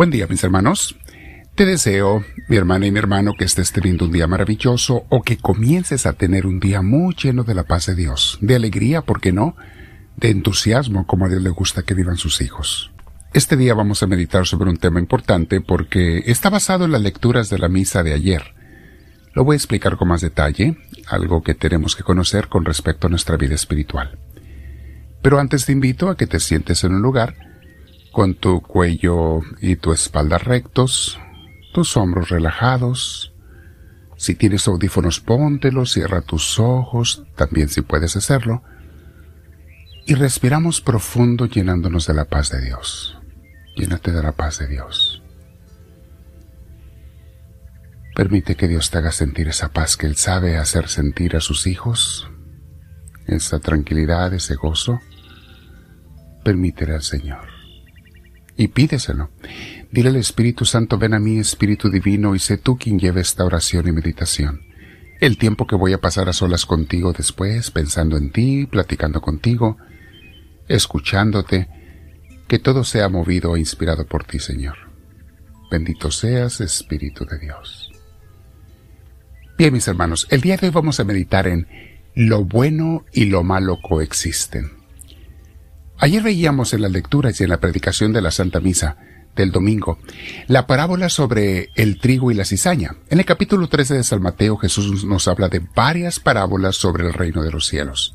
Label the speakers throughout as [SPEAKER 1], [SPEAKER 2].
[SPEAKER 1] Buen día, mis hermanos. Te deseo, mi hermana y mi hermano, que estés teniendo un día maravilloso o que comiences a tener un día muy lleno de la paz de Dios, de alegría, ¿por qué no? De entusiasmo, como a Dios le gusta que vivan sus hijos. Este día vamos a meditar sobre un tema importante porque está basado en las lecturas de la misa de ayer. Lo voy a explicar con más detalle, algo que tenemos que conocer con respecto a nuestra vida espiritual. Pero antes te invito a que te sientes en un lugar con tu cuello y tu espalda rectos, tus hombros relajados. Si tienes audífonos, póntelos, cierra tus ojos, también si puedes hacerlo. Y respiramos profundo llenándonos de la paz de Dios. Llénate de la paz de Dios. Permite que Dios te haga sentir esa paz que Él sabe hacer sentir a sus hijos, esa tranquilidad, ese gozo. Permítele al Señor. Y pídeselo. Dile al Espíritu Santo, ven a mí, Espíritu Divino, y sé tú quien lleve esta oración y meditación. El tiempo que voy a pasar a solas contigo después, pensando en ti, platicando contigo, escuchándote, que todo sea movido e inspirado por ti, Señor. Bendito seas, Espíritu de Dios. Bien, mis hermanos, el día de hoy vamos a meditar en lo bueno y lo malo coexisten. Ayer veíamos en las lecturas y en la predicación de la Santa Misa del domingo la parábola sobre el trigo y la cizaña. En el capítulo 13 de San Mateo Jesús nos habla de varias parábolas sobre el reino de los cielos.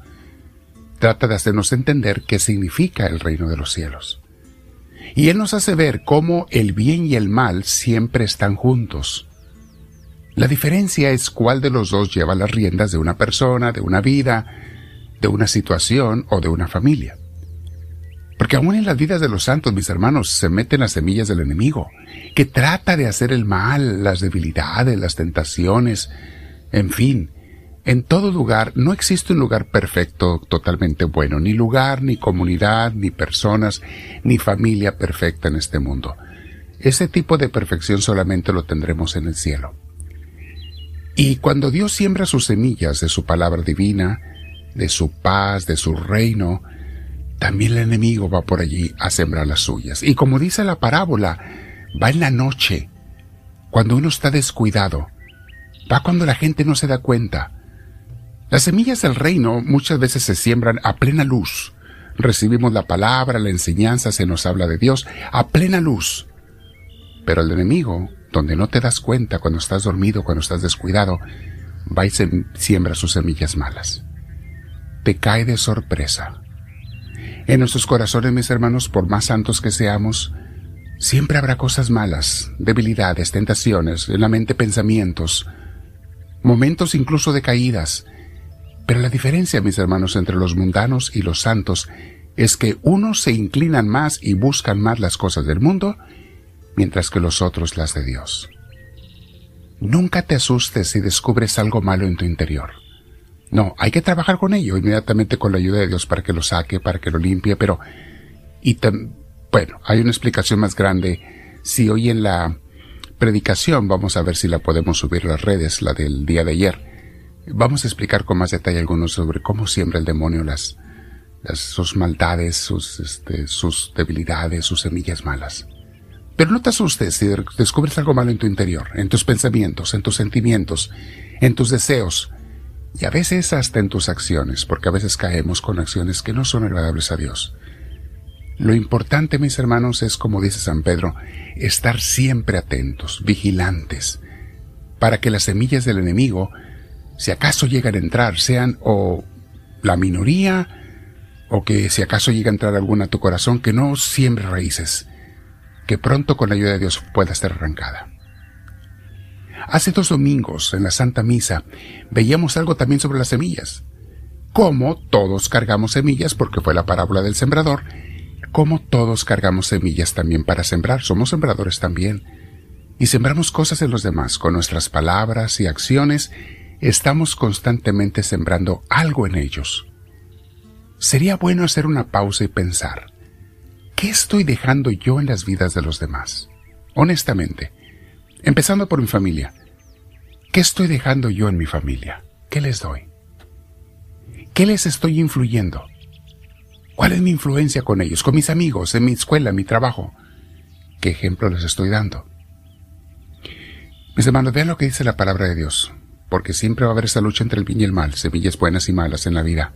[SPEAKER 1] Trata de hacernos entender qué significa el reino de los cielos. Y Él nos hace ver cómo el bien y el mal siempre están juntos. La diferencia es cuál de los dos lleva las riendas de una persona, de una vida, de una situación o de una familia. Porque aún en las vidas de los santos, mis hermanos, se meten las semillas del enemigo, que trata de hacer el mal, las debilidades, las tentaciones, en fin. En todo lugar no existe un lugar perfecto, totalmente bueno, ni lugar, ni comunidad, ni personas, ni familia perfecta en este mundo. Ese tipo de perfección solamente lo tendremos en el cielo. Y cuando Dios siembra sus semillas de su palabra divina, de su paz, de su reino, también el enemigo va por allí a sembrar las suyas. Y como dice la parábola, va en la noche, cuando uno está descuidado, va cuando la gente no se da cuenta. Las semillas del reino muchas veces se siembran a plena luz. Recibimos la palabra, la enseñanza, se nos habla de Dios a plena luz. Pero el enemigo, donde no te das cuenta cuando estás dormido, cuando estás descuidado, va y siembra sus semillas malas. Te cae de sorpresa en nuestros corazones, mis hermanos, por más santos que seamos, siempre habrá cosas malas, debilidades, tentaciones, en la mente pensamientos, momentos incluso de caídas. Pero la diferencia, mis hermanos, entre los mundanos y los santos es que unos se inclinan más y buscan más las cosas del mundo, mientras que los otros las de Dios. Nunca te asustes si descubres algo malo en tu interior. No, hay que trabajar con ello inmediatamente con la ayuda de Dios para que lo saque, para que lo limpie, pero... Y bueno, hay una explicación más grande. Si hoy en la predicación, vamos a ver si la podemos subir a las redes, la del día de ayer, vamos a explicar con más detalle algunos sobre cómo siembra el demonio las, las sus maldades, sus, este, sus debilidades, sus semillas malas. Pero no te asustes si descubres algo malo en tu interior, en tus pensamientos, en tus sentimientos, en tus deseos, y a veces hasta en tus acciones, porque a veces caemos con acciones que no son agradables a Dios. Lo importante, mis hermanos, es, como dice San Pedro, estar siempre atentos, vigilantes, para que las semillas del enemigo, si acaso llegan a entrar, sean o la minoría, o que si acaso llega a entrar alguna a tu corazón, que no siembre raíces, que pronto con la ayuda de Dios pueda ser arrancada. Hace dos domingos, en la Santa Misa, veíamos algo también sobre las semillas. Cómo todos cargamos semillas, porque fue la parábola del sembrador, cómo todos cargamos semillas también para sembrar. Somos sembradores también. Y sembramos cosas en los demás. Con nuestras palabras y acciones, estamos constantemente sembrando algo en ellos. Sería bueno hacer una pausa y pensar, ¿qué estoy dejando yo en las vidas de los demás? Honestamente, Empezando por mi familia. ¿Qué estoy dejando yo en mi familia? ¿Qué les doy? ¿Qué les estoy influyendo? ¿Cuál es mi influencia con ellos, con mis amigos, en mi escuela, en mi trabajo? ¿Qué ejemplo les estoy dando? Mis hermanos, vean lo que dice la palabra de Dios, porque siempre va a haber esa lucha entre el bien y el mal, semillas buenas y malas en la vida,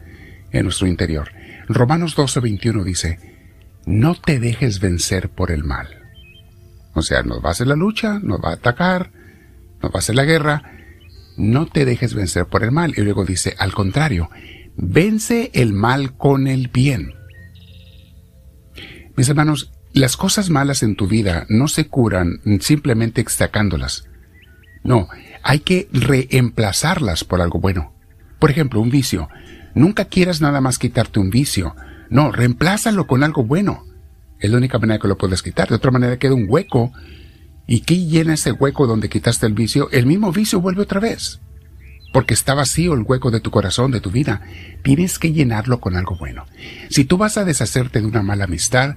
[SPEAKER 1] en nuestro interior. Romanos 12, 21 dice, no te dejes vencer por el mal. O sea, nos va a hacer la lucha, nos va a atacar, nos va a hacer la guerra, no te dejes vencer por el mal. Y luego dice, al contrario, vence el mal con el bien. Mis hermanos, las cosas malas en tu vida no se curan simplemente extacándolas. No, hay que reemplazarlas por algo bueno. Por ejemplo, un vicio. Nunca quieras nada más quitarte un vicio. No, reemplázalo con algo bueno. Es la única manera que lo puedes quitar. De otra manera queda un hueco. ¿Y qué llena ese hueco donde quitaste el vicio? El mismo vicio vuelve otra vez. Porque está vacío el hueco de tu corazón, de tu vida. Tienes que llenarlo con algo bueno. Si tú vas a deshacerte de una mala amistad,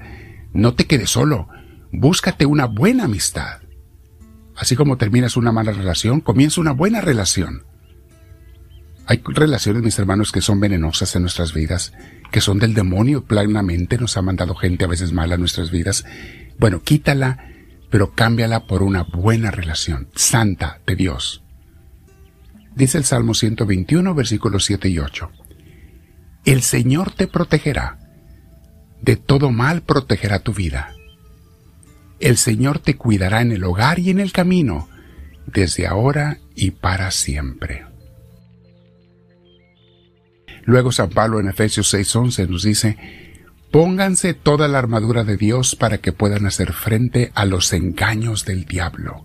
[SPEAKER 1] no te quedes solo. Búscate una buena amistad. Así como terminas una mala relación, comienza una buena relación. Hay relaciones, mis hermanos, que son venenosas en nuestras vidas, que son del demonio planamente, nos ha mandado gente a veces mala a nuestras vidas. Bueno, quítala, pero cámbiala por una buena relación, santa de Dios. Dice el Salmo 121, versículos 7 y 8. El Señor te protegerá, de todo mal protegerá tu vida. El Señor te cuidará en el hogar y en el camino, desde ahora y para siempre. Luego San Pablo en Efesios 6:11 nos dice, Pónganse toda la armadura de Dios para que puedan hacer frente a los engaños del diablo.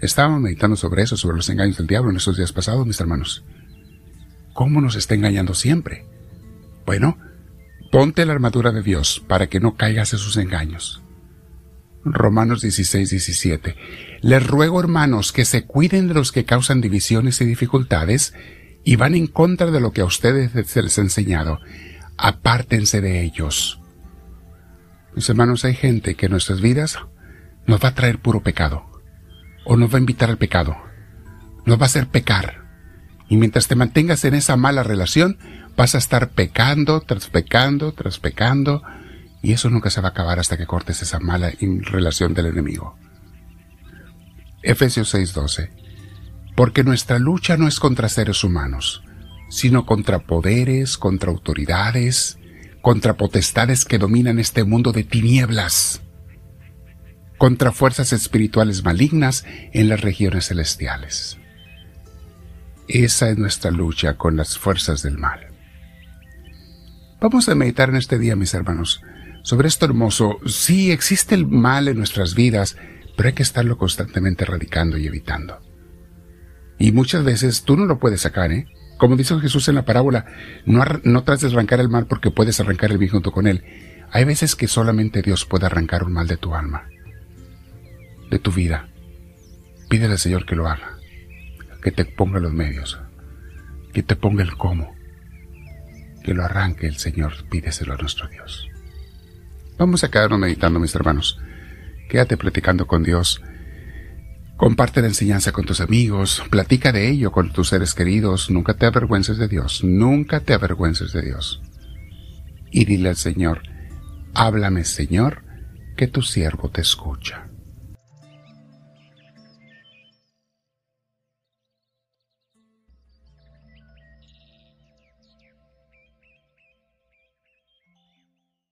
[SPEAKER 1] Estábamos meditando sobre eso, sobre los engaños del diablo en estos días pasados, mis hermanos. ¿Cómo nos está engañando siempre? Bueno, ponte la armadura de Dios para que no caigas en sus engaños. Romanos 16, 17. Les ruego, hermanos, que se cuiden de los que causan divisiones y dificultades y van en contra de lo que a ustedes se les ha enseñado. Apártense de ellos. Mis hermanos, hay gente que en nuestras vidas nos va a traer puro pecado, o nos va a invitar al pecado, nos va a hacer pecar. Y mientras te mantengas en esa mala relación, vas a estar pecando, tras pecando, tras pecando, y eso nunca se va a acabar hasta que cortes esa mala relación del enemigo. Efesios 6:12 Porque nuestra lucha no es contra seres humanos, sino contra poderes, contra autoridades, contra potestades que dominan este mundo de tinieblas, contra fuerzas espirituales malignas en las regiones celestiales. Esa es nuestra lucha con las fuerzas del mal. Vamos a meditar en este día, mis hermanos, sobre esto hermoso. Sí existe el mal en nuestras vidas, pero hay que estarlo constantemente erradicando y evitando. Y muchas veces tú no lo puedes sacar, ¿eh? Como dice Jesús en la parábola, no, no trates de arrancar el mal porque puedes arrancar el bien junto con él. Hay veces que solamente Dios puede arrancar un mal de tu alma, de tu vida. Pídele al Señor que lo haga, que te ponga los medios, que te ponga el cómo, que lo arranque el Señor, pídeselo a nuestro Dios. Vamos a quedarnos meditando, mis hermanos. Quédate platicando con Dios. Comparte la enseñanza con tus amigos, platica de ello con tus seres queridos, nunca te avergüences de Dios, nunca te avergüences de Dios. Y dile al Señor, háblame Señor, que tu siervo te escucha.